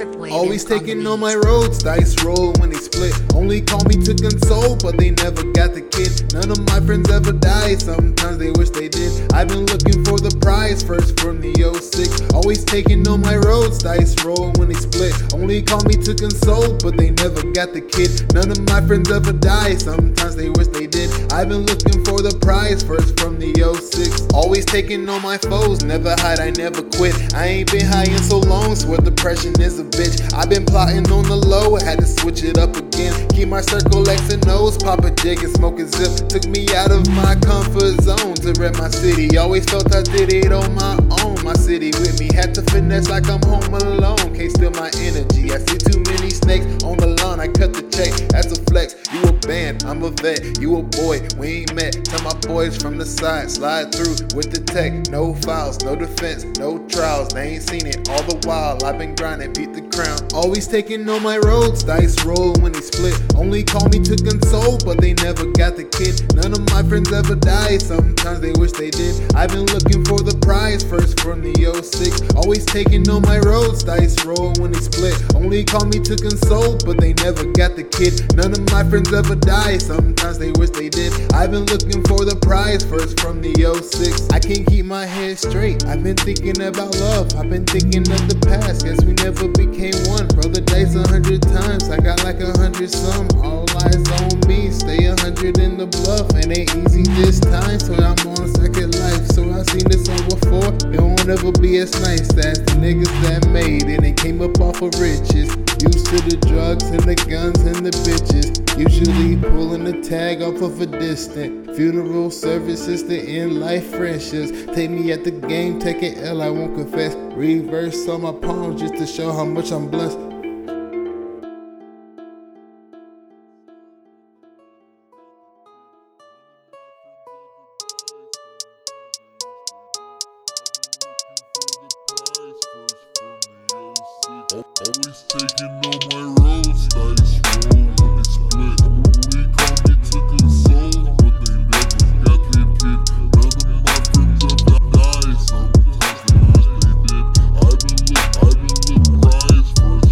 Always taking on my roads, dice roll when they split. Only call me to console, but they never got the kid. None of my friends ever die, sometimes they wish they did. I've been looking for the prize, Always taking on my roads, dice roll when they split. Only call me to console, but they never got the kid. None of my friends ever died, sometimes they wish they did. I've been looking for the prize, first from the 06. Always taking on my foes, never hide, I never quit. I ain't been high in so long, swear depression is a bitch. I've been plotting on the low, had to switch it up again. Keep my circle X and O's, a jig and smoke a zip. Took me out of my comfort zone rep my city. Always felt I did it on my own. My city with me, had to finesse like I'm home alone. Can't steal my energy. I see too many snakes on the lawn. I cut the check, that's a flex. You a band, I'm a vet. You a boy, we ain't met. Tell my boys from the side, slide through with the tech. No files, no defense, no trials. They ain't seen it all the while. I've been grinding, beat the crown. Always taking on my roads, dice roll when they split. Only call me to console, but they never got the kid. None of my friends ever died, sometimes they wish they did. I've been looking for the prize, first from the 06. Always taking on my roads, dice roll when they split. Only call me to console, but they never got the kid. None of my friends ever die, sometimes they wish they did. I've been looking for the prize, first from the 06. I can't keep my head straight. I've been thinking about love, I've been thinking of the past. Guess we never became one. Roll the dice a hundred times, I got like a hundred some. All eyes on me, hundred in the bluff. And ain't easy this time, so I'm on a second life. So I've seen this on before. It won't ever be as nice as the niggas that made it and came up off of riches. Used to the drugs and the guns and the bitches. Usually pulling the tag off of a distant. Funeral services to end life friendships. Take me at the game, take it L, I won't confess. Reverse on my palms just to show how much I'm blessed. Always taking on my roads, dice roll split. Call me to console, but they never got. None of my friends sometimes they wish they did. I've I've from the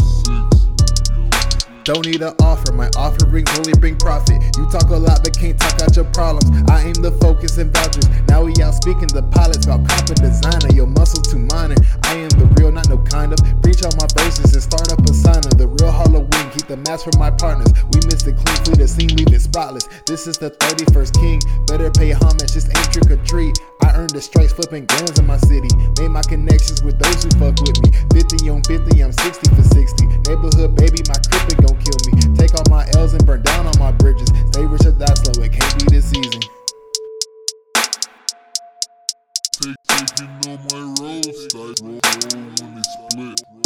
06. Don't need an offer, my offerings only bring profit. You talk a lot but can't talk out your problems. I aim the focus and vouchers. Now we out speaking the pilots about copper designer. Your muscle too minor. I am the real, not no kind of. All my verses and start up a signer. The real Halloween, keep the mask from my partners. We miss the clean fleet, the scene leaving spotless. This is the 31st king. Better pay homage, this ain't trick or treat. I earned the stripes flipping guns in my city. Made my connections with those who fuck with me. 50 on 50, I'm 60 for 60. Neighborhood baby, my crippin' gon' kill me. Take all my L's and burn down all my bridges. Stay rich or die slow, it can't be this easy. Take, taking on my roads, dice roll when they split.